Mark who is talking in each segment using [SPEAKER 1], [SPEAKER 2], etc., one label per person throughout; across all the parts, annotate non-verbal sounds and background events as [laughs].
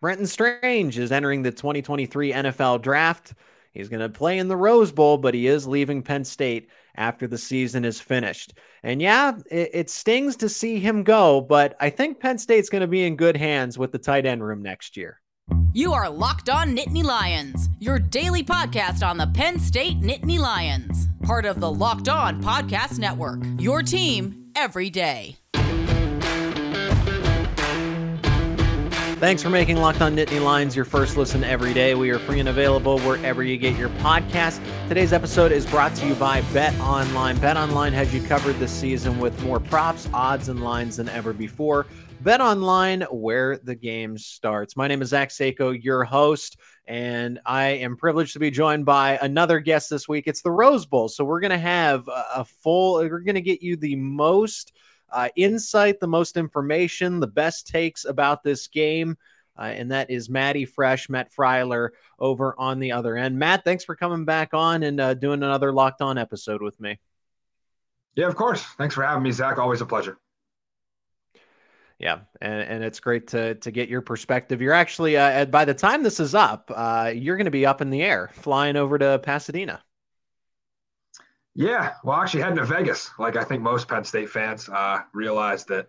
[SPEAKER 1] Brenton Strange is entering the 2023 NFL draft. He's going to play in the Rose Bowl, but he is leaving Penn State after the season is finished. And yeah, it, it stings to see him go, but I think Penn State's going to be in good hands with the tight end room next year.
[SPEAKER 2] You are Locked On Nittany Lions, your daily podcast on the Penn State Nittany Lions, part of the Locked On Podcast Network. Your team every day.
[SPEAKER 1] Thanks for making Locked On Nittany Lions your first listen every day. We are free and available wherever you get your podcast. Today's episode is brought to you by Bet Online. Bet Online has you covered this season with more props, odds, and lines than ever before. Bet Online, where the game starts. My name is Zach Seiko, your host, and I am privileged to be joined by another guest this week. It's the Rose Bowl, so we're going to have a full. We're going to get you the most uh, insight, the most information, the best takes about this game. Uh, and that is Maddie Fresh, Matt Freiler over on the other end. Matt, thanks for coming back on and uh, doing another Locked On episode with me.
[SPEAKER 3] Yeah, of course. Thanks for having me, Zach. Always a pleasure.
[SPEAKER 1] Yeah, and, and it's great to to get your perspective. You're actually uh, by the time this is up, uh, you're going to be up in the air, flying over to Pasadena.
[SPEAKER 3] Yeah, well, actually heading to Vegas. Like I think most Penn State fans uh, realized that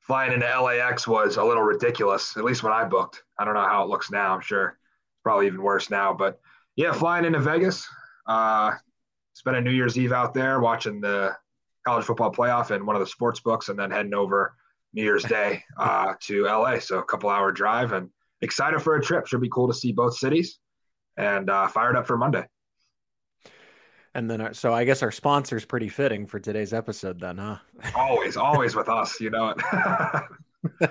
[SPEAKER 3] flying into LAX was a little ridiculous. At least when I booked. I don't know how it looks now. I'm sure it's probably even worse now. But yeah, flying into Vegas. Uh, spent a New Year's Eve out there watching the college football playoff in one of the sports books, and then heading over New Year's Day [laughs] uh, to LA. So a couple hour drive, and excited for a trip. Should be cool to see both cities, and uh, fired up for Monday.
[SPEAKER 1] And then, our, so I guess our sponsor is pretty fitting for today's episode, then, huh?
[SPEAKER 3] Always, always with us, you know
[SPEAKER 1] it. [laughs]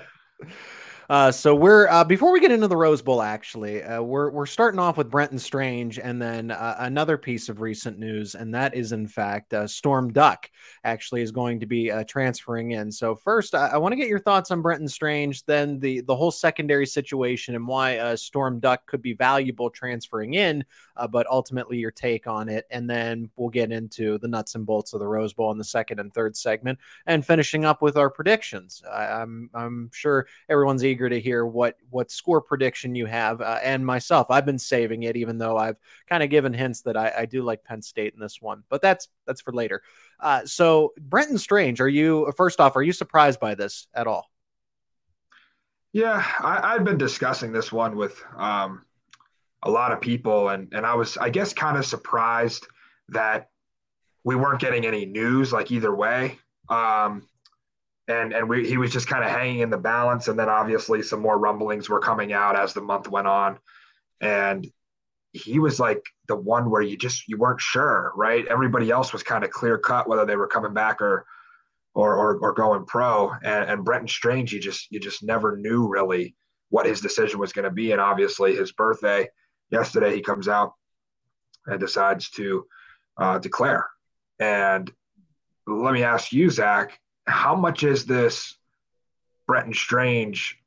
[SPEAKER 1] Uh, so we're uh, before we get into the Rose Bowl, actually, uh, we're we're starting off with Brenton Strange, and then uh, another piece of recent news, and that is in fact uh, Storm Duck actually is going to be uh, transferring in. So first, I, I want to get your thoughts on Brenton Strange, then the the whole secondary situation and why Storm Duck could be valuable transferring in, but ultimately your take on it, and then we'll get into the nuts and bolts of the Rose Bowl in the second and third segment, and finishing up with our predictions. I, I'm I'm sure everyone's eager eager to hear what what score prediction you have. Uh, and myself, I've been saving it, even though I've kind of given hints that I, I, do like Penn State in this one. But that's that's for later. Uh, so Brenton Strange, are you first off? Are you surprised by this at all?
[SPEAKER 3] Yeah, I, have been discussing this one with um, a lot of people, and and I was, I guess, kind of surprised that we weren't getting any news like either way. Um, and and we, he was just kind of hanging in the balance and then obviously some more rumblings were coming out as the month went on. And he was like the one where you just you weren't sure right? Everybody else was kind of clear cut whether they were coming back or or or, or going pro. And, and Brenton Strange you just you just never knew really what his decision was going to be. And obviously his birthday yesterday he comes out and decides to uh, declare. And let me ask you Zach how much is this Brenton Strange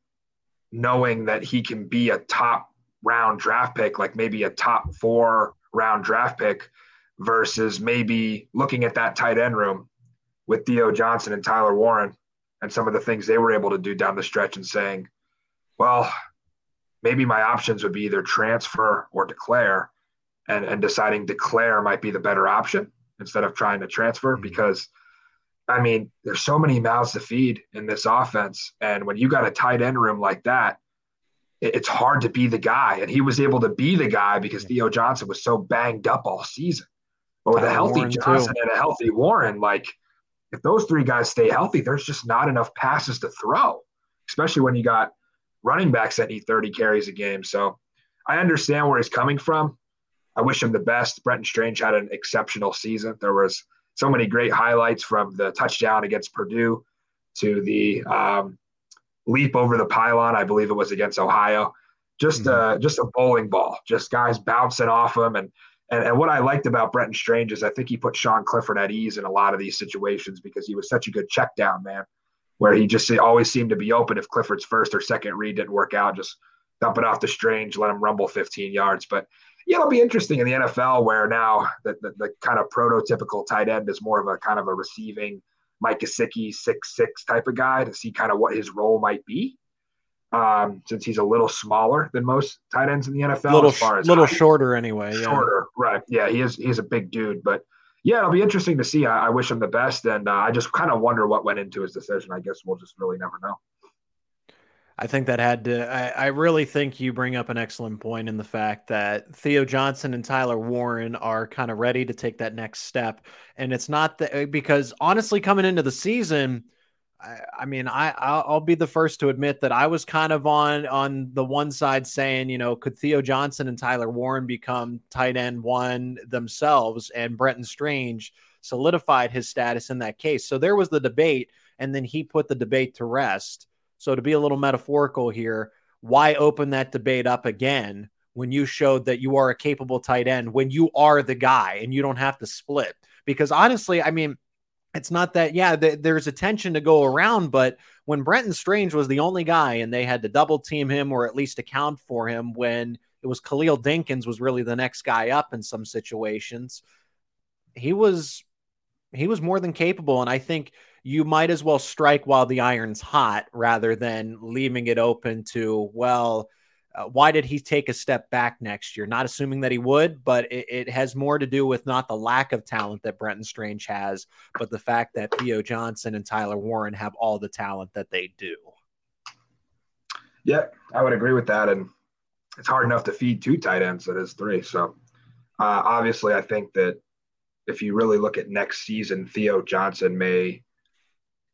[SPEAKER 3] knowing that he can be a top round draft pick, like maybe a top four round draft pick, versus maybe looking at that tight end room with Theo Johnson and Tyler Warren and some of the things they were able to do down the stretch and saying, well, maybe my options would be either transfer or declare and, and deciding declare might be the better option instead of trying to transfer mm-hmm. because – I mean, there's so many mouths to feed in this offense. And when you got a tight end room like that, it's hard to be the guy. And he was able to be the guy because Theo Johnson was so banged up all season. But with a healthy Warren Johnson too. and a healthy Warren, like if those three guys stay healthy, there's just not enough passes to throw, especially when you got running backs that need 30 carries a game. So I understand where he's coming from. I wish him the best. Brenton Strange had an exceptional season. There was – so many great highlights from the touchdown against Purdue to the um, leap over the pylon. I believe it was against Ohio. Just mm-hmm. just a bowling ball, just guys bouncing off him. And, and and what I liked about Brenton Strange is I think he put Sean Clifford at ease in a lot of these situations because he was such a good check down man, where he just always seemed to be open if Clifford's first or second read didn't work out, just dump it off the Strange, let him rumble 15 yards. But yeah, it'll be interesting in the NFL where now the, the, the, kind of prototypical tight end is more of a kind of a receiving Mike Gesicki six six type of guy to see kind of what his role might be. um, since he's a little smaller than most tight ends in the NFL.
[SPEAKER 1] Little,
[SPEAKER 3] as far as
[SPEAKER 1] little shorter anyway. Yeah.
[SPEAKER 3] Shorter, right? Yeah, he is. He's a big dude, but yeah, it'll be interesting to see. I, I wish him the best, and uh, I just kind of wonder what went into his decision. I guess we'll just really never know.
[SPEAKER 1] I think that had to. I, I, really think you bring up an excellent point in the fact that Theo Johnson and Tyler Warren are kind of ready to take that next step, and it's not that eh, because honestly, coming into the season I, I mean, I I'll, be the first to admit that I was kind of on on the one side saying, you know, could Theo Johnson and Tyler Warren become tight end one themselves, and Brenton Strange solidified his status in that case. So there was the debate, and then he put the debate to rest. So to be a little metaphorical here, why open that debate up again when you showed that you are a capable tight end when you are the guy and you don't have to split? Because honestly, I mean it's not that yeah th- there's attention to go around but when brenton strange was the only guy and they had to double team him or at least account for him when it was khalil dinkins was really the next guy up in some situations he was he was more than capable and i think you might as well strike while the iron's hot rather than leaving it open to well uh, why did he take a step back next year? Not assuming that he would, but it, it, has more to do with not the lack of talent that Brenton Strange has, but the fact that Theo Johnson and Tyler Warren have all the talent that they do.
[SPEAKER 3] Yeah, I would agree with that. And it's hard enough to feed two tight ends. It is three. So uh, obviously, I think that if you really look at next season, Theo Johnson may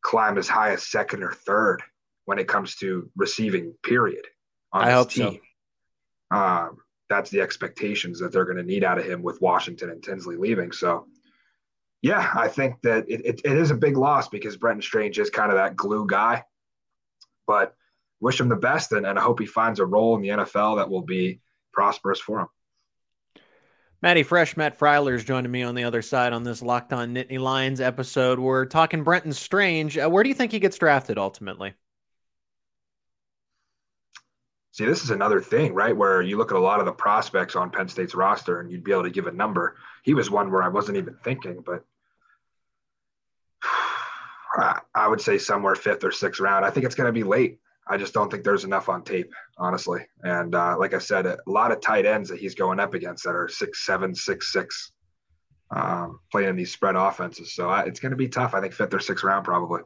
[SPEAKER 3] climb as high as second or third when it comes to receiving, period on I his team. So. Um, that's the expectations that they're going to need out of him with Washington and Tinsley leaving. So, yeah, I think that it, it, it is a big loss because Brenton Strange is kind of that glue guy. But wish him the best, and, and I hope he finds a role in the NFL that will be prosperous for him.
[SPEAKER 1] Matty Fresh, Matt Freiler is joining me on the other side on this Locked On Nittany Lions episode. We're talking Brenton Strange. Uh, where do you think he gets drafted ultimately?
[SPEAKER 3] See, this is another thing, right? Where you look at a lot of the prospects on Penn State's roster and you'd be able to give a number. He was one where I wasn't even thinking, but [sighs] I would say somewhere fifth or sixth round. I think it's going to be late. I just don't think there's enough on tape, honestly. And uh, like I said, a lot of tight ends that he's going up against that are six, seven, six, six, um, playing these spread offenses. So uh, it's going to be tough. I think fifth or sixth round, probably.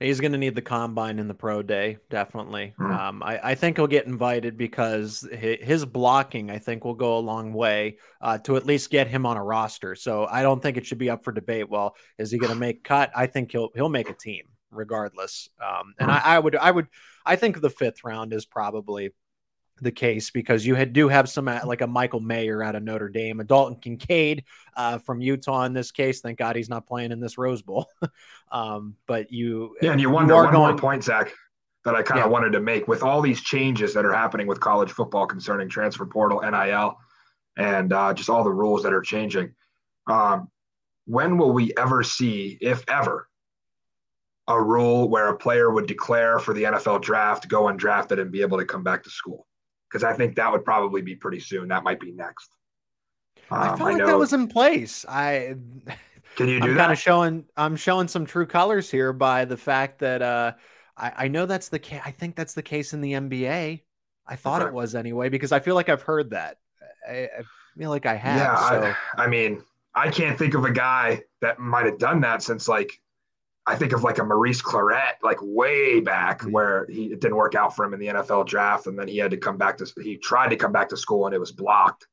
[SPEAKER 1] He's going to need the combine in the pro day, definitely. Mm. Um, I, I, think he'll get invited because his blocking, I think, will go a long way uh, to at least get him on a roster. So I don't think it should be up for debate. Well, is he going [sighs] to make cut? I think he'll he'll make a team regardless. Um, and. I, I would I would I think the fifth round is probably the case because you had, do have some uh, like a Michael Mayer out of Notre Dame, a Dalton Kincaid uh, from Utah in this case. Thank God he's not playing in this Rose Bowl. [laughs] um, but you,
[SPEAKER 3] yeah, and you wonder you one going, more point, Zach, that I kind of yeah. wanted to make with all these changes that are happening with college football concerning transfer portal, NIL, and uh, just all the rules that are changing. Um, when will we ever see, if ever, a rule where a player would declare for the NFL draft, go undrafted, and be able to come back to school? because I think that would probably be pretty soon. That might be next.
[SPEAKER 1] Um, I felt like that was in place. I [laughs]
[SPEAKER 3] can you do
[SPEAKER 1] I'm
[SPEAKER 3] that?
[SPEAKER 1] Kind of showing. I'm showing some true colors here by the fact that uh, I, I know that's the case. I think that's the case in the NBA. I thought okay. it was anyway because I feel like I've heard that. I, I feel like I have. Yeah, so.
[SPEAKER 3] I, I mean, I can't think of a guy that might have done that since like I think of like a Maurice Clarett, like way back mm-hmm. where he it didn't work out for him in the NFL draft, and then he had to come back to he tried to come back to school and it was blocked.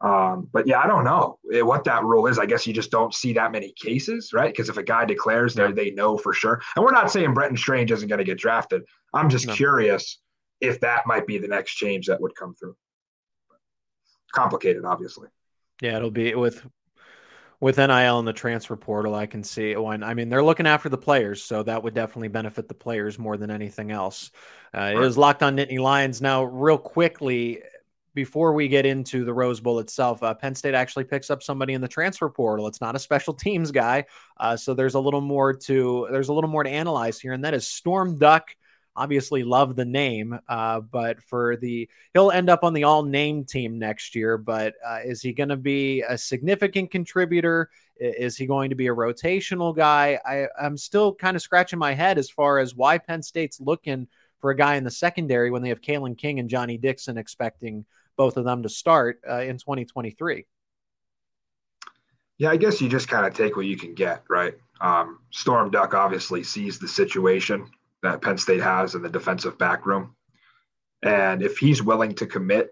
[SPEAKER 3] Um, but yeah, I don't know eh, what that rule is. I guess you just don't see that many cases, right? Because if a guy declares there, they know for sure. And we're not saying Brenton Strange isn't going to get drafted. I'm just no. curious if that might be the next change that would come through. Complicated, obviously.
[SPEAKER 1] Yeah, it'll be with with NIL and the transfer portal, I can see when I mean they're looking after the players, so that would definitely benefit the players more than anything else. Uh, right. It is locked on Nittany Lions now. Real quickly, before we get into the Rose Bowl itself, uh, Penn State actually picks up somebody in the transfer portal. It's not a special [laughs] teams guy, uh, so there's a little more to there's a little more to analyze here, and that is Storm Duck obviously love the name, uh, but for the he'll end up on the all name team next year. But uh, is he going to be a significant contributor? Is he going to be a rotational guy? I, I'm still kind of scratching my head as far as why Penn State's looking for a guy in the secondary when they have Kalen King and Johnny Dixon expecting both of them to start uh, in 2023.
[SPEAKER 3] Yeah, I guess you just kind of take what you can get, right? Um, Storm Duck obviously sees the situation that Penn State has in the defensive back room. And if he's willing to commit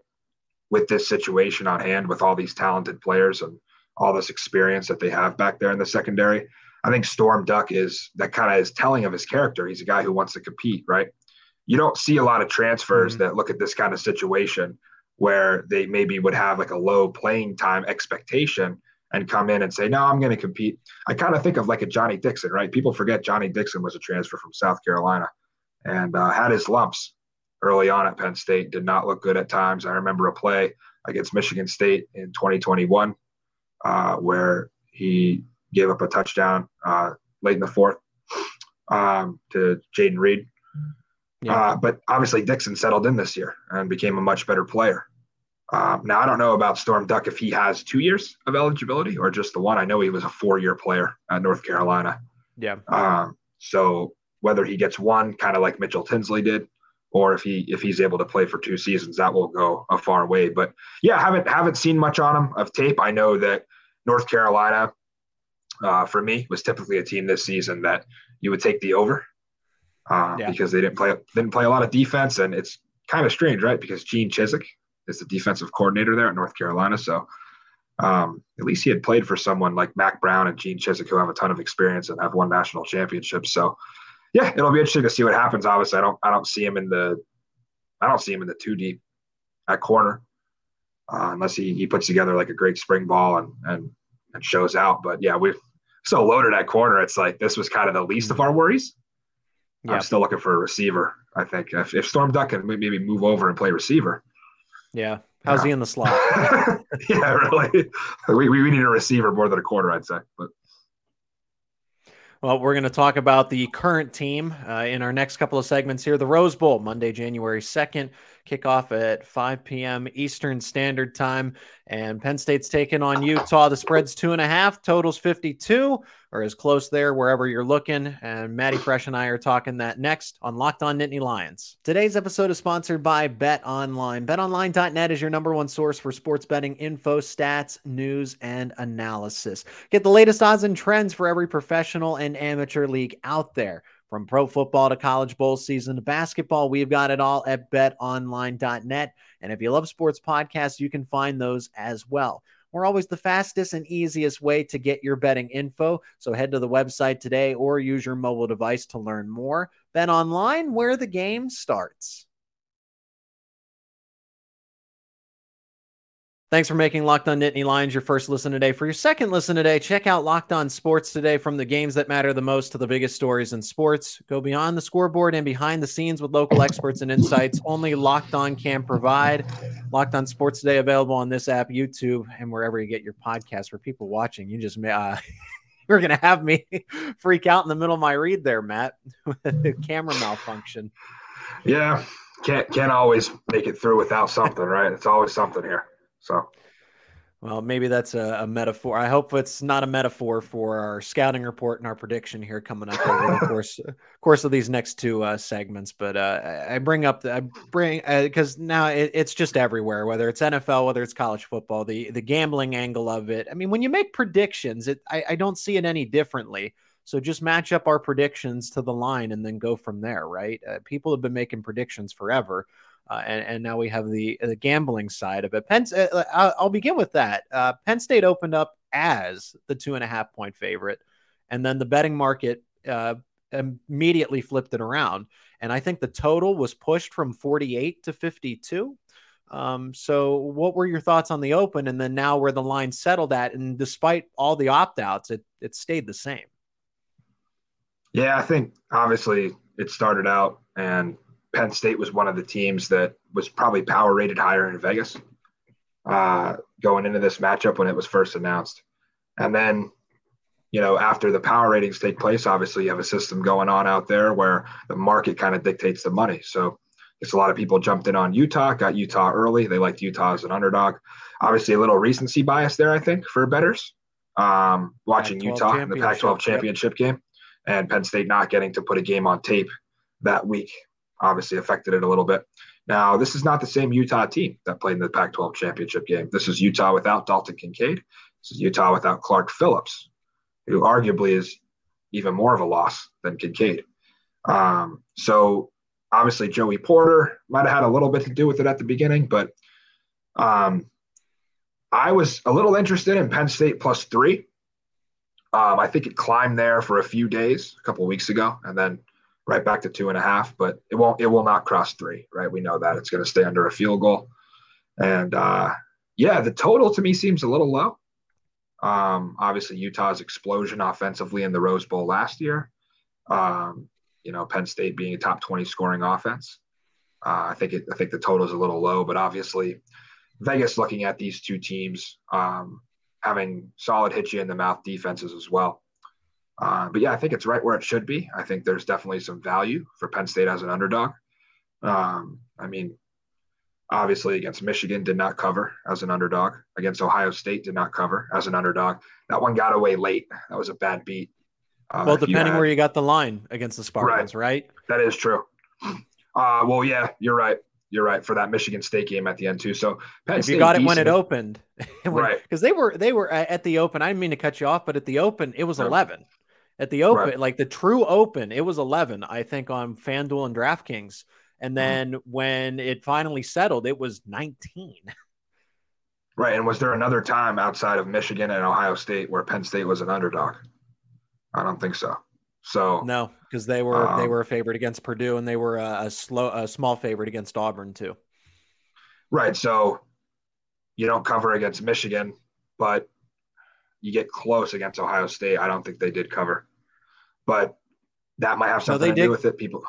[SPEAKER 3] with this situation on hand, with all these talented players and all this experience that they have back there in the secondary, I think Storm Duck is that kind of is telling of his character. He's a guy who wants to compete, right? You don't see a lot of transfers mm-hmm. that look at this kind of situation where they maybe would have like a low playing time expectation and come in and say, no, I'm going to compete. I kind of think of like a Johnny Dixon, right? People forget Johnny Dixon was a transfer from South Carolina and uh, had his lumps early on at Penn State, did not look good at times. I remember a play against Michigan State in 2021 uh, where he gave up a touchdown uh, late in the fourth um, to Jayden Reed. Yeah. Uh, but obviously, Dixon settled in this year and became a much better player. Um, now, I don't know about Storm Duck if he has two years of eligibility or just the one. I know he was a four year player at North Carolina.
[SPEAKER 1] Yeah.
[SPEAKER 3] Um, so whether he gets one, kind of like Mitchell Tinsley did, or if he if he's able to play for two seasons, that will go a far way. But yeah, haven't haven't seen much on him of tape. I know that North Carolina, uh, for me, was typically a team this season that you would take the over uh, yeah. because they didn't play didn't play a lot of defense, and it's kind of strange, right? Because Gene Chizik is the defensive coordinator there at North Carolina. So um, at least he had played for someone like Mack Brown and Gene Chizik, who have a ton of experience and have won national championships. So yeah, it'll be interesting to see what happens. Obviously, I don't I don't see him in the I don't see him in the two deep at corner uh, unless he, he puts together like a great spring ball and and and shows out. But yeah, we've so loaded at corner. It's like this was kind of the least of our worries. I'm still looking for a receiver. I think if, if Storm Duck can maybe move over and play receiver,
[SPEAKER 1] yeah. How's he in the slot? [laughs]
[SPEAKER 3] yeah, really. We, we need a receiver more than a quarter, I'd say. But
[SPEAKER 1] well, we're going to talk about the current team uh, in our next couple of segments here. The Rose Bowl, Monday, January 2nd, kickoff at 5 p.m. Eastern Standard Time. And Penn State's taking on Utah. The spread's two and a half, totals 52 or as close there wherever you're looking. And Maddie Fresh and I are talking that next on Locked On Nittany Lions. Today's episode is sponsored by Bet Online. BetOnline.net is your number one source for sports betting info, stats, news, and analysis. Get the latest odds and trends for every professional and amateur league out there. From pro football to college bowl season to basketball, we've got it all at betonline.net. And if you love sports podcasts, you can find those as well. We're always the fastest and easiest way to get your betting info. So head to the website today or use your mobile device to learn more. Bet online where the game starts. Thanks for making Locked On Nittany Lions your first listen today. For your second listen today, check out Locked On Sports today from the games that matter the most to the biggest stories in sports. Go beyond the scoreboard and behind the scenes with local experts and insights only Locked On can provide. Locked On Sports today available on this app, YouTube, and wherever you get your podcast. For people watching, you just may. uh, [laughs] you're gonna have me [laughs] freak out in the middle of my read there, Matt, [laughs] with the camera malfunction.
[SPEAKER 3] Yeah, can't can't always make it through without something, right? It's always something here. So,
[SPEAKER 1] well, maybe that's a, a, metaphor. I hope it's not a metaphor for our scouting report and our prediction here coming up over the [laughs] course course of these next two uh, segments. But uh, I bring up the, I bring because uh, now it, it's just everywhere, whether it's NFL, whether it's college football, the the gambling angle of it. I mean, when you make predictions, it I, I don't see it any differently. So just match up our predictions to the line and then go from there, right? Uh, people have been making predictions forever. Uh, and, and now we have the the gambling side of it. Penn, uh, uh, I'll, begin with that. Uh, Penn State opened up as the two and a half point favorite, and then the betting market uh, immediately flipped it around. And I think the total was pushed from 48 to 52. Um, so, what were your thoughts on the open, and then now where the line settled at? And despite all the opt outs, it it stayed the same.
[SPEAKER 3] Yeah, I think obviously it started out and Penn State was one of the teams that was probably power rated higher in Vegas uh, going into this matchup when it was first announced. And then, you know, after the power ratings take place, obviously you have a system going on out there where the market kind of dictates the money. So it's a lot of people jumped in on Utah, got Utah early. They liked Utah as an underdog. Obviously, a little recency bias there, I think, for betters. Um, watching Utah in the Pac 12 championship game and Penn State not getting to put a game on tape that week obviously affected it a little bit. Now, this is not the same Utah team that played in the Pac 12 championship game. This is Utah without Dalton Kincaid. This is Utah without Clark Phillips, who arguably is even more of a loss than Kincaid. Um, so obviously, Joey Porter might have had a little bit to do with it at the beginning, but um, I was a little interested in Penn State plus three. Um, I think it climbed there for a few days, a couple weeks ago, and then right back to two and a half. But it won't. It will not cross three. Right? We know that it's going to stay under a field goal. And uh, yeah, the total to me seems a little low. Um, obviously, Utah's explosion offensively in the Rose Bowl last year. Um, you know, Penn State being a top twenty scoring offense. Uh, I think it, I think the total is a little low, but obviously, Vegas looking at these two teams um, having solid hit you in the mouth defenses as well. Uh, but yeah, I think it's right where it should be. I think there's definitely some value for Penn State as an underdog. Um, I mean, obviously against Michigan did not cover as an underdog. Against Ohio State did not cover as an underdog. That one got away late. That was a bad beat.
[SPEAKER 1] Uh, well, depending had, where you got the line against the Spartans, right? right?
[SPEAKER 3] That is true. Uh, well, yeah, you're right you're right for that Michigan State game at the end too. So
[SPEAKER 1] Penn if State you got it when it opened, [laughs] when, right? Because they were they were at the open. I didn't mean to cut you off, but at the open it was eleven. At the open, right. like the true open, it was eleven. I think on FanDuel and DraftKings, and mm-hmm. then mm-hmm. when it finally settled, it was nineteen.
[SPEAKER 3] Right, and was there another time outside of Michigan and Ohio State where Penn State was an underdog? I don't think so. So
[SPEAKER 1] no, because they were um, they were a favorite against Purdue and they were a, a, slow a small favorite against Auburn too.
[SPEAKER 3] Right. So you don't cover against Michigan, but you get close against Ohio State. I don't think they did cover, but that might have something no, to did, do with it. People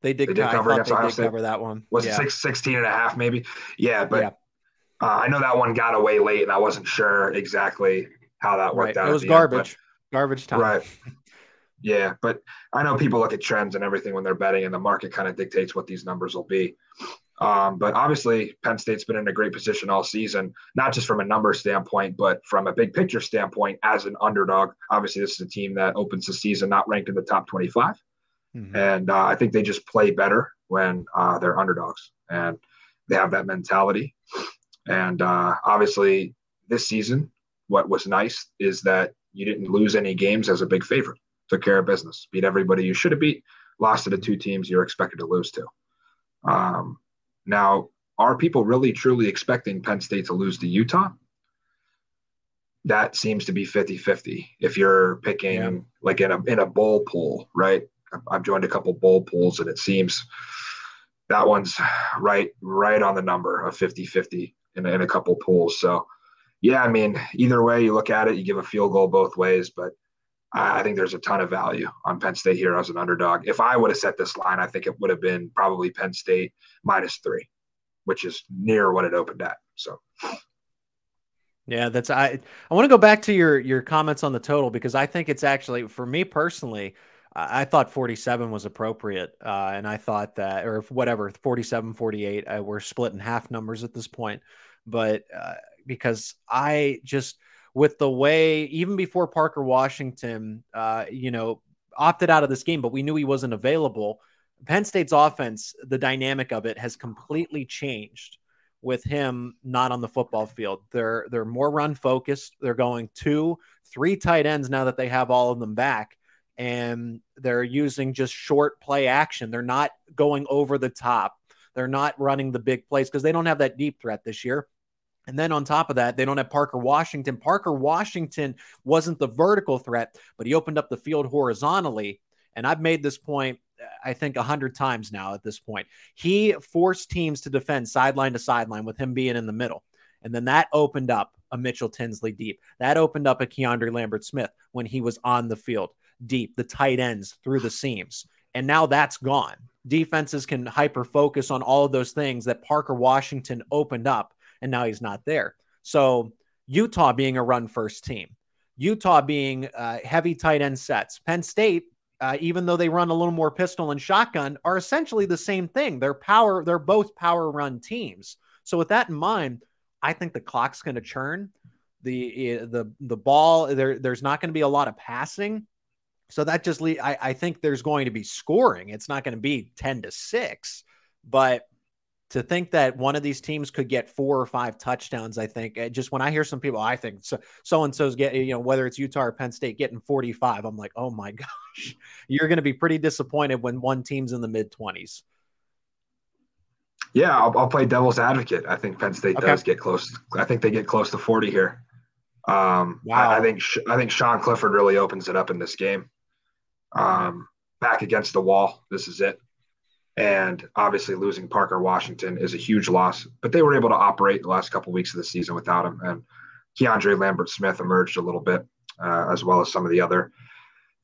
[SPEAKER 1] they did, they did cover against Ohio State. Cover that one.
[SPEAKER 3] Was yeah. it six, 16 and a half maybe? Yeah, but yeah. Uh, I know that one got away late, and I wasn't sure exactly how that worked
[SPEAKER 1] right.
[SPEAKER 3] out.
[SPEAKER 1] It was garbage. End, garbage time.
[SPEAKER 3] Right. Yeah, but I know people look at trends and everything when they're betting, and the market kind of dictates what these numbers will be. Um, but obviously, Penn State's been in a great position all season, not just from a number standpoint, but from a big picture standpoint as an underdog. Obviously, this is a team that opens the season not ranked in the top 25. Mm-hmm. And uh, I think they just play better when uh, they're underdogs and they have that mentality. And uh, obviously, this season, what was nice is that you didn't lose any games as a big favorite took care of business, beat everybody you should have beat, lost to the two teams you're expected to lose to. Um, now, are people really truly expecting Penn State to lose to Utah? That seems to be 50 50 if you're picking yeah. like in a, in a bowl pool, right? I've joined a couple bowl pools and it seems that one's right, right on the number of 50 50 in, in a couple pools. So, yeah, I mean, either way you look at it, you give a field goal both ways, but I think there's a ton of value on Penn State here as an underdog. If I would have set this line, I think it would have been probably Penn State minus three, which is near what it opened at. So.
[SPEAKER 1] Yeah, that's I. I want to go back to your your comments on the total because I think it's actually for me personally. I thought 47 was appropriate. Uh, and I thought that, or whatever, 47, 48, uh, we're splitting half numbers at this point. But uh, because I just, with the way even before Parker Washington, uh, you know, opted out of this game, but we knew he wasn't available. Penn State's offense, the dynamic of it has completely changed with him not on the football field. They're they're more run focused. They're going two, three tight ends now that they have all of them back, and they're using just short play action. They're not going over the top. They're not running the big plays because they don't have that deep threat this year. And then on top of that, they don't have Parker Washington. Parker Washington wasn't the vertical threat, but he opened up the field horizontally. And I've made this point, I think, a hundred times now at this point. He forced teams to defend sideline to sideline with him being in the middle. And then that opened up a Mitchell Tinsley deep. That opened up a Keandre Lambert Smith when he was on the field deep, the tight ends through the seams. And now that's gone. Defenses can hyper focus on all of those things that Parker Washington opened up and now he's not there. So Utah being a run first team, Utah being uh, heavy tight end sets, Penn State. Uh, even though they run a little more pistol and shotgun, are essentially the same thing. They're power. They're both power run teams. So with that in mind, I think the clock's going to churn. The eh, the the ball there. There's not going to be a lot of passing, So that just le- I, I think there's going to be scoring. It's not going to be 10 to 6, but to think that one of these teams could get four or five touchdowns, I think eh, just when I hear some people, I think so so and so's getting, you know, whether it's Utah or Penn State getting 45, I'm like, oh my [laughs] gosh, you're going to be pretty disappointed when one team's in the mid 20s.
[SPEAKER 3] Yeah, I'll, I'll, play devil's advocate. I think Penn State okay. does get close. I think they get close to 40 here. Um, wow. I, I, think I think Sean Clifford really opens it up in this game. Um, back against the wall. This is it. And obviously, losing Parker Washington is a huge loss. But they were able to operate the last couple of weeks of the season without him. And Keandre Lambert Smith emerged a little bit, uh, as well as some of the other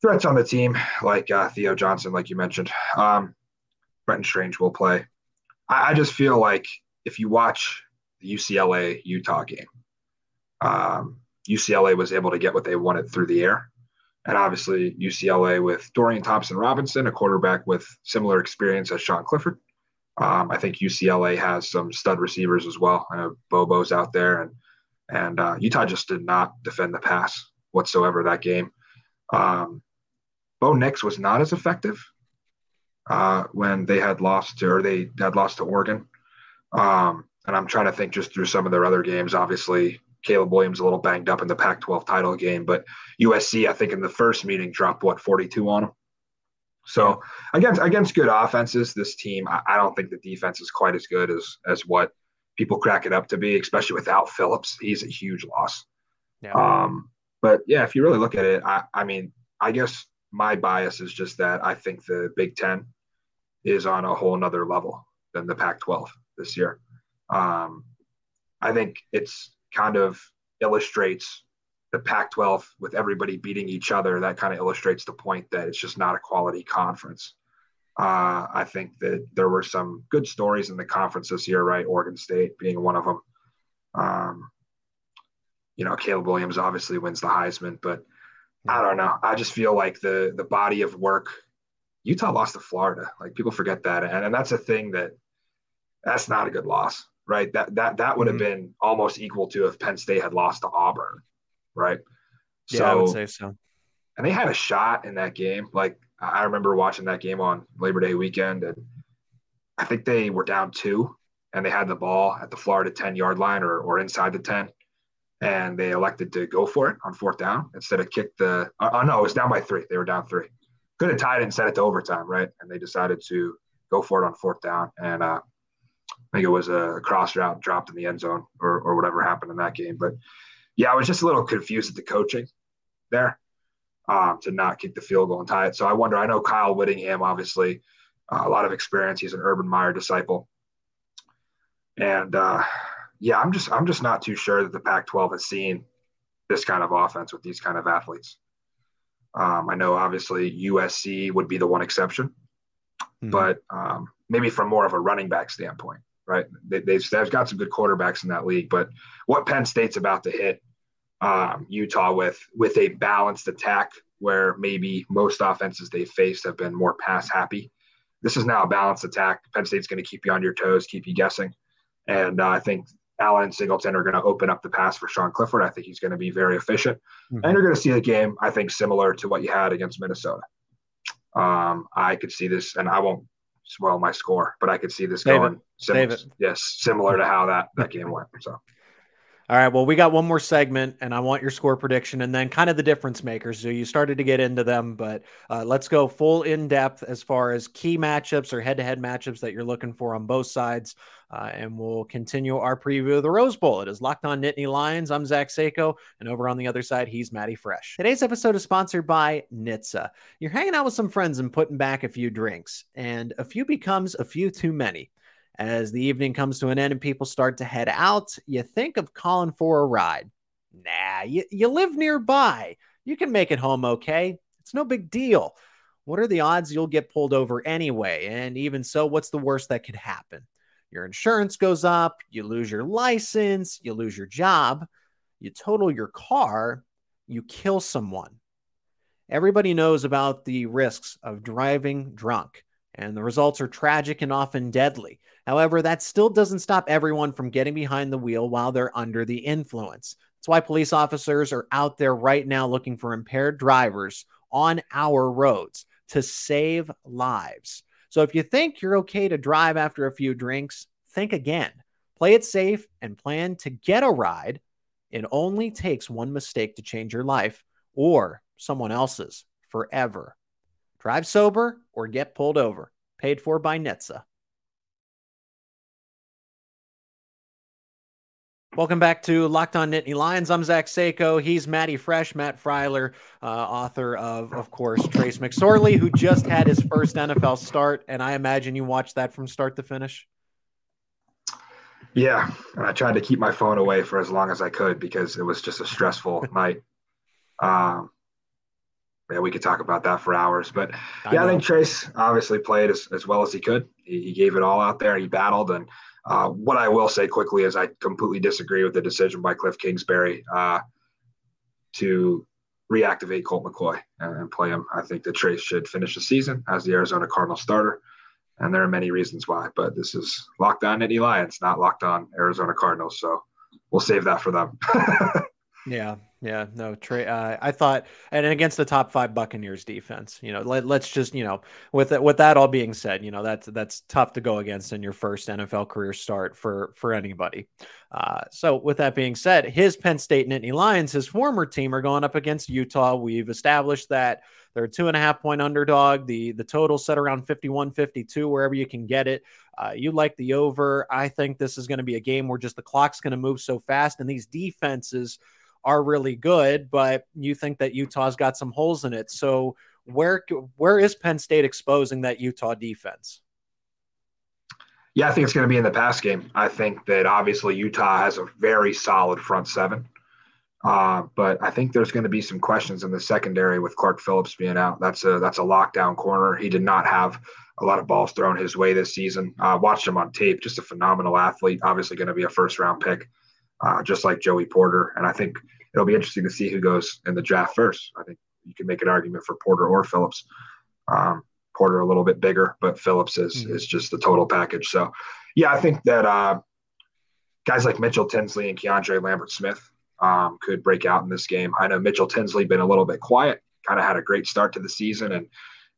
[SPEAKER 3] threats on the team, like uh, Theo Johnson, like you mentioned. Um, Brenton Strange will play. I, I, just feel like if you watch the UCLA Utah game, um, UCLA was able to get what they wanted through the air. And obviously, UCLA with Dorian Thompson Robinson, a quarterback with similar experience as Sean Clifford. Um, I think UCLA has some stud receivers as well. Uh, Bobo's out there, and and uh, Utah just did not defend the pass whatsoever that game. Um, Bo Nix was not as effective uh, when they had lost to, or they had lost to Oregon. Um, and I'm trying to think just through some of their other games. Obviously, Caleb Williams a little banged up in the Pac 12 title game, but USC, I think in the first meeting dropped what 42 on them. So against against good offenses, this team, I, I, don't think the defense is quite as good as as what people crack it up to be, especially without Phillips. He's a huge loss. Yeah. Um, but yeah, if you really look at it, I, I mean, I guess my bias is just that I think the Big Ten is on a whole nother level than the Pac 12 this year. Um, I think it's kind of illustrates the Pac 12 with everybody beating each other. That kind of illustrates the point that it's just not a quality conference. Uh, I think that there were some good stories in the conference this year, right? Oregon State being one of them. Um, you know, Caleb Williams obviously wins the Heisman, but I don't know. I just feel like the the body of work. Utah lost to Florida. Like people forget that, and, and that's a thing that that's not a good loss right? That that that would have mm-hmm. been almost equal to if Penn State had lost to Auburn, right?
[SPEAKER 1] Yeah, so, I would say so.
[SPEAKER 3] And they had a shot in that game. Like I remember watching that game on Labor Day weekend, and I think they were down two, and they had the ball at the Florida ten yard line or or inside the ten, and they elected to go for it on fourth down instead of kick the. Oh no, it was down by three. They were down three. Could have tied it and sent it to overtime, right? And they decided to go for it on fourth down, and uh, I think it was a cross route dropped in the end zone or, or whatever happened in that game. But yeah, I was just a little confused at the coaching there um, to not kick the field goal and tie it. So I wonder, I know Kyle Whittingham, obviously, uh, a lot of experience. He's an Urban Meyer disciple. And uh, yeah, I'm just, I'm just not too sure that the Pac 12 has seen this kind of offense with these kind of athletes. Um, I know obviously USC would be the one exception, mm-hmm. but um, maybe from more of a running back standpoint right? They, they've, they've got some good quarterbacks in that league, but what Penn State's about to hit um, Utah with with a balanced attack where maybe most offenses they've faced have been more pass happy. This is now a balanced attack. Penn State's going to keep you on your toes, keep you guessing, and uh, I think Allen Singleton are going to open up the pass for Sean Clifford. I think he's going to be very efficient, mm-hmm. and you're going to see a game I think similar to what you had against Minnesota. Um, I could see this, and I won't swell my score, but I could see this Save going similar, yes, similar to how that that game went. So.
[SPEAKER 1] All right. Well, we got one more segment, and I want your score prediction and then kind of the difference makers. So you started to get into them, but uh, let's go full in depth as far as key matchups or head to head matchups that you're looking for on both sides. Uh, and we'll continue our preview of the Rose Bowl. It is Locked On Nittany Lions. I'm Zach Seiko, and over on the other side, he's Matty Fresh. Today's episode is sponsored by NHTSA. You're hanging out with some friends and putting back a few drinks, and a few becomes a few too many. As the evening comes to an end and people start to head out, you think of calling for a ride. Nah, you, you live nearby. You can make it home okay. It's no big deal. What are the odds you'll get pulled over anyway? And even so, what's the worst that could happen? Your insurance goes up, you lose your license, you lose your job, you total your car, you kill someone. Everybody knows about the risks of driving drunk, and the results are tragic and often deadly. However, that still doesn't stop everyone from getting behind the wheel while they're under the influence. That's why police officers are out there right now looking for impaired drivers on our roads to save lives. So if you think you're okay to drive after a few drinks, think again. Play it safe and plan to get a ride. It only takes one mistake to change your life or someone else's forever. Drive sober or get pulled over. Paid for by NHTSA. Welcome back to Locked On Nittany Lions. I'm Zach Seiko. He's Matty Fresh, Matt Freiler, uh, author of, of course, Trace McSorley, who just had his first NFL start. And I imagine you watched that from start to finish.
[SPEAKER 3] Yeah, and I tried to keep my phone away for as long as I could because it was just a stressful [laughs] night. Um, yeah, we could talk about that for hours, but I yeah, know. I think Trace obviously played as, as well as he could. He, he gave it all out there. He battled, and uh, what I will say quickly is I completely disagree with the decision by Cliff Kingsbury uh, to reactivate Colt McCoy and, play him. I think that Trace should finish the season as the Arizona Cardinal starter. And there are many reasons why, but this is locked on Nittany Lions, not locked on Arizona Cardinals. So we'll save that for them. [laughs]
[SPEAKER 1] yeah. Yeah, no, Trey. Uh, I thought, and against the top five Buccaneers defense, you know, let, us just, you know, with with that all being said, you know, that's that's tough to go against in your first NFL career start for for anybody. Uh, so, with that being said, his Penn State Nittany Lions, his former team, are going up against Utah. We've established that they're a two and a half point underdog. The the total set around 51, 52, wherever you can get it. Uh, you like the over. I think this is going to be a game where just the clock's going to move so fast, and these defenses are really good, but you think that Utah's got some holes in it. So where where is Penn State exposing that Utah defense?
[SPEAKER 3] Yeah, I think it's going to be in the pass game. I think that obviously Utah has a very solid front seven. Uh, but I think there's going to be some questions in the secondary with Clark Phillips being out. That's a that's a lockdown corner. He did not have a lot of balls thrown his way this season. Uh, watched him on tape, just a phenomenal athlete. Obviously, going to be a first round pick uh, just like Joey Porter. And I think it'll be interesting to see who goes in the draft first. I think you can make an argument for Porter or Phillips. Um, Porter a little bit bigger, but Phillips is mm-hmm. is just the total package. So, yeah, I think that uh, guys like Mitchell Tinsley and Keandre Lambert Smith um, could break out in this game. I know Mitchell Tinsley been a little bit quiet, kind of had a great start to the season, and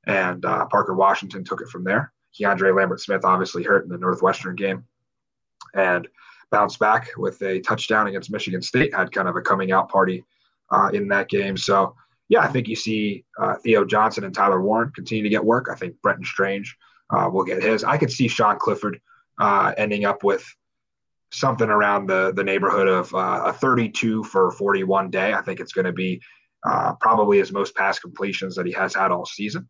[SPEAKER 3] and uh, Parker Washington took it from there. Keandre Lambert Smith obviously hurt in the Northwestern game, and bounced back with a touchdown against Michigan State. Had kind of a coming out party uh, in that game. So yeah, I think you see uh, Theo Johnson and Tyler Warren continue to get work. I think Brenton Strange uh, will get his. I could see Sean Clifford uh, ending up with something around the the neighborhood of uh, a 32 for 41 day. I think it's going to be uh, probably his most pass completions that he has had all season.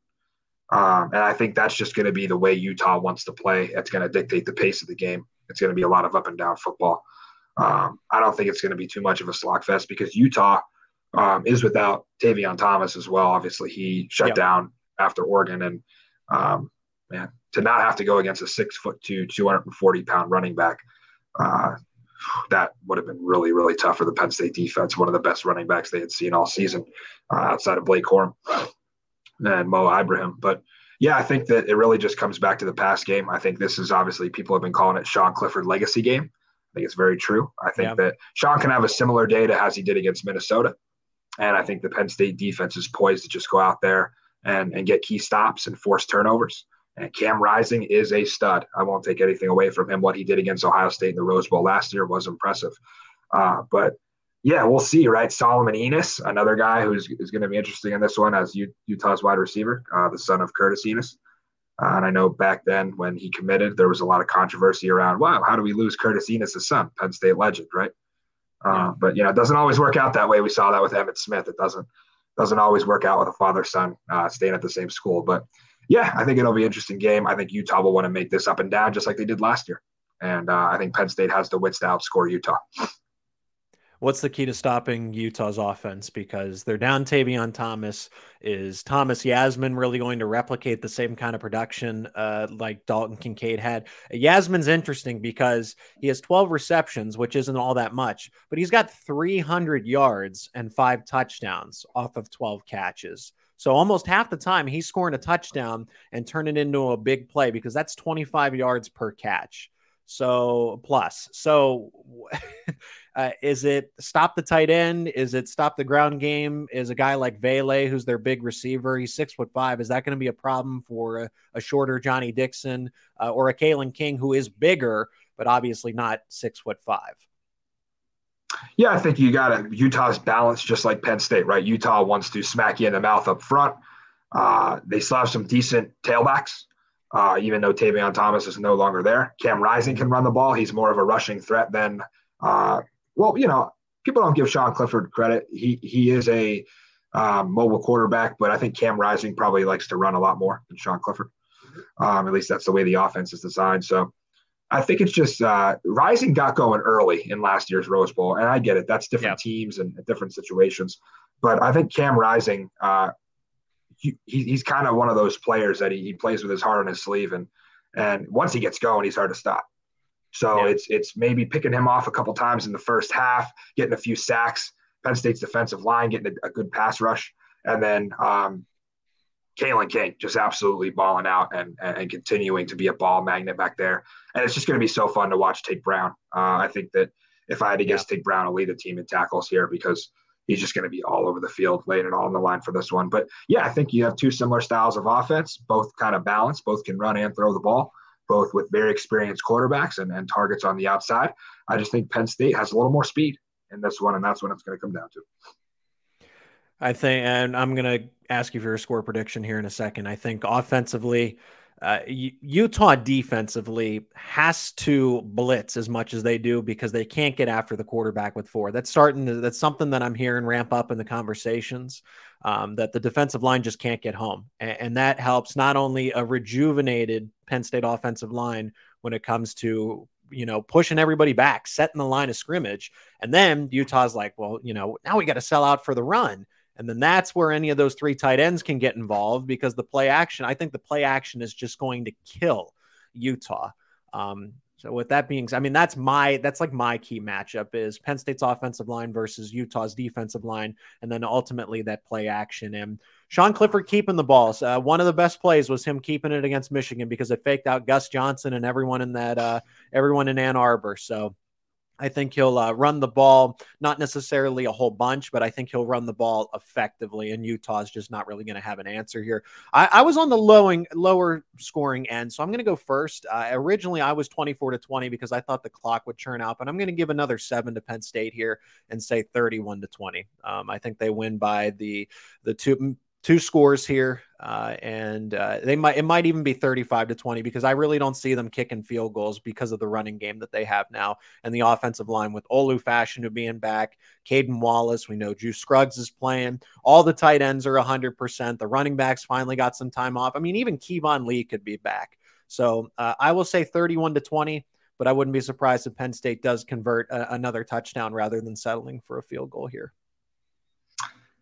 [SPEAKER 3] Um, and I think that's just going to be the way Utah wants to play. It's going to dictate the pace of the game. It's going to be a lot of up and down football. Um, I don't think it's going to be too much of a slogfest because Utah um, is without Tavion Thomas as well. Obviously, he shut yep. down after Oregon, and um, man, to not have to go against a six foot two, 240 pound running back, uh, that would have been really, really tough for the Penn State defense. One of the best running backs they had seen all season uh, outside of Blake Corum and Mo Ibrahim. But yeah, I think that it really just comes back to the past game. I think this is obviously people have been calling it Sean Clifford legacy game. I think it's very true. I think yeah. that Sean can have a similar day to as he did against Minnesota. And I think the Penn State defense is poised to just go out there and, and get key stops and force turnovers. And Cam Rising is a stud. I won't take anything away from him. What he did against Ohio State in the Rose Bowl last year was impressive. Uh, but yeah, we'll see, right? Solomon Enis, another guy who's is going to be interesting in this one as Utah's wide receiver, uh, the son of Curtis Enis. Uh, and I know back then when he committed, there was a lot of controversy around, wow, how do we lose Curtis Enis' son, Penn State legend, right? Uh, but you know, it doesn't always work out that way. We saw that with Emmitt Smith. It doesn't doesn't always work out with a father son uh, staying at the same school. But yeah, I think it'll be an interesting game. I think Utah will want to make this up and down just like they did last year. And uh, I think Penn State has the wits to outscore Utah
[SPEAKER 1] what's the key to stopping Utah's offense? Because they're down Tavion Thomas. Is Thomas Yassmin really going to replicate the same kind of production uh, like Dalton Kincaid had? Yassmin's interesting because he has 12 receptions, which isn't all that much, but he's got 300 yards and five touchdowns off of 12 catches. So almost half the time he's scoring a touchdown and turning it into a big play because that's 25 yards per catch. So plus, so [laughs] Uh, is it stop the tight end? Is it stop the ground game? Is a guy like Vele, who's their big receiver, he's six foot five. Is that going to be a problem for a, a shorter Johnny Dixon uh, or a Kalen King who is bigger, but obviously not six foot five?
[SPEAKER 3] Yeah, I think you got it. Utah's balanced just like Penn State, right? Utah wants to smack you in the mouth up front. Uh, they still have some decent tailbacks, uh, even though Tavion Thomas is no longer there. Cam Rising can run the ball. He's more of a rushing threat than, uh, well, you know, people don't give Sean Clifford credit. He he is a um, mobile quarterback, but I think Cam Rising probably likes to run a lot more than Sean Clifford. Um, at least that's the way the offense is designed. So I think it's just uh, Rising got going early in last year's Rose Bowl, and I get it. That's different yeah. teams and different situations. But I think Cam Rising, uh, he, he's kind of one of those players that he, he, plays with his heart on his sleeve, and and once he gets going, he's hard to stop. So yeah. it's it's maybe picking him off a couple times in the first half, getting a few sacks. Penn State's defensive line getting a, a good pass rush, and then um, Kalen King just absolutely balling out and, and continuing to be a ball magnet back there. And it's just going to be so fun to watch Tate Brown. Uh, I think that if I had to guess, yeah. Tate Brown will lead the team in tackles here because he's just going to be all over the field, laying it all on the line for this one. But yeah, I think you have two similar styles of offense, both kind of balanced, both can run and throw the ball, both with very experienced quarterbacks and, and targets on the outside. I just think Penn State has a little more speed in this one, and that's what it's going to come down to.
[SPEAKER 1] I think, and I'm going to ask you for a score prediction here in a second. I think offensively, uh, Utah defensively has to blitz as much as they do because they can't get after the quarterback with four. That's starting. To, that's something that I'm hearing ramp up in the conversations. Um, that the defensive line just can't get home, and, and that helps not only a rejuvenated Penn State offensive line when it comes to you know, pushing everybody back, setting the line of scrimmage. And then Utah's like, well, you know, now we got to sell out for the run. And then that's where any of those three tight ends can get involved because the play action, I think the play action is just going to kill Utah. Um, so with that being, I mean, that's my that's like my key matchup is Penn State's offensive line versus Utah's defensive line, and then ultimately that play action. And Sean Clifford keeping the balls. Uh, one of the best plays was him keeping it against Michigan because it faked out Gus Johnson and everyone in that uh, everyone in Ann Arbor. So I think he'll uh, run the ball, not necessarily a whole bunch, but I think he'll run the ball effectively. And Utah's just not really going to have an answer here. I, I, was on the lowing, lower scoring end, so I'm going to go first. Uh, originally, I was 24 to 20 because I thought the clock would churn out, but I'm going to give another seven to Penn State here and say 31 to 20. Um, I think they win by the the two two scores here, uh, and uh, they might it might even be 35 to 20 because I really don't see them kicking field goals because of the running game that they have now and the offensive line with Olu Fashanu being back, Caden Wallace. We know Juice Scruggs is playing. All the tight ends are 100. percent The running backs finally got some time off. I mean, even Keyvone Lee could be back. So uh, I will say 31 to 20. But I wouldn't be surprised if Penn State does convert a- another touchdown rather than settling for a field goal here.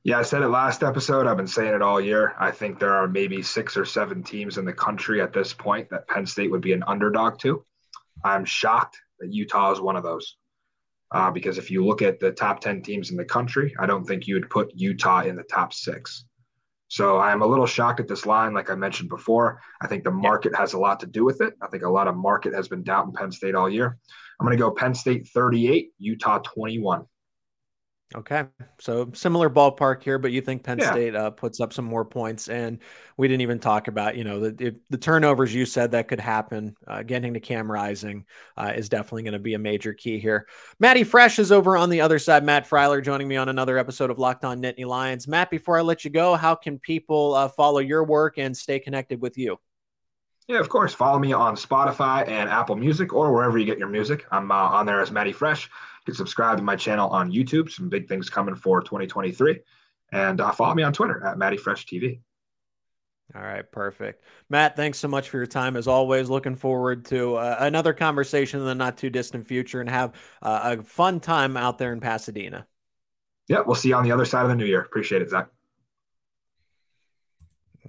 [SPEAKER 3] Yeah, I said it last episode. I've been saying it all year. I think there are maybe six or seven teams in the country at this point that Penn State would be an underdog to. I'm shocked that Utah is one of those. Uh, because if you look at the top 10 teams in the country, I don't think you would put Utah in the top six. So I'm a little shocked at this line. Like I mentioned before, I think the market has a lot to do with it. I think a lot of market has been doubting Penn State all year. I'm going to go Penn State 38, Utah 21.
[SPEAKER 1] Okay, so similar ballpark here, but you think Penn yeah. State uh, puts up some more points, and we didn't even talk about you know the the turnovers you said that could happen. Uh, getting to Cam Rising uh, is definitely going to be a major key here. Matty Fresh is over on the other side. Matt Freiler joining me on another episode of Locked On Nittany Lions. Matt, before I let you go, how can people uh, follow your work and stay connected with you?
[SPEAKER 3] Yeah, of course. Follow me on Spotify and Apple Music or wherever you get your music. I'm uh, on there as Matty Fresh. You can subscribe to my channel on YouTube. Some big things coming for 2023. And uh, follow me on Twitter at Matty Fresh TV.
[SPEAKER 1] All right, perfect. Matt, thanks so much for your time. As always, looking forward to uh, another conversation in the not too distant future and have uh, a fun time out there in Pasadena.
[SPEAKER 3] Yeah, we'll see you on the other side of the new year. Appreciate it, Zach.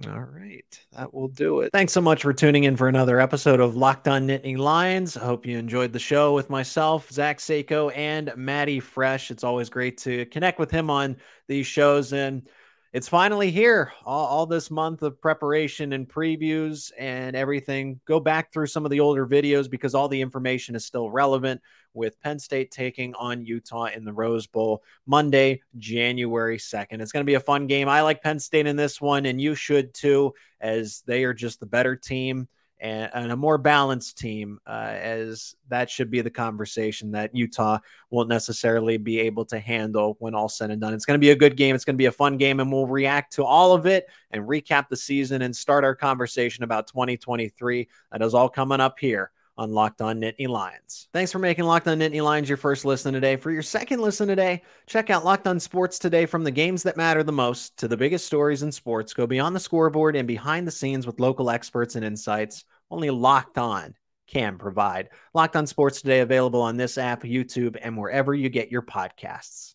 [SPEAKER 1] All right, that will do it. Thanks so much for tuning in for another episode of Locked On Nittany Lions. I hope you enjoyed the show with myself, Zach Seiko, and Matty Fresh. It's always great to connect with him on these shows. And it's finally here. All, all, this month of preparation and previews and everything. Go back through some of the older videos because all the information is still relevant with Penn State taking on Utah in the Rose Bowl Monday, January 2nd. It's going to be a fun game. I like Penn State in this one, and you should too, as they are just the better team and, and a more balanced team, uh, as that should be the conversation that Utah won't necessarily be able to handle when all said and done. It's going to be a good game. It's going to be a fun game, and we'll react to all of it and recap the season and start our conversation about 2023. That is all coming up here on Locked On Nittany Lions. Thanks for making Locked On Nittany Lions your first listen today. For your second listen today, check out Locked On Sports today from the games that matter the most to the biggest stories in sports. Go beyond the scoreboard and behind the scenes with local experts and insights only Locked On can provide. Locked On Sports Today available on this app, YouTube, and wherever you get your podcasts.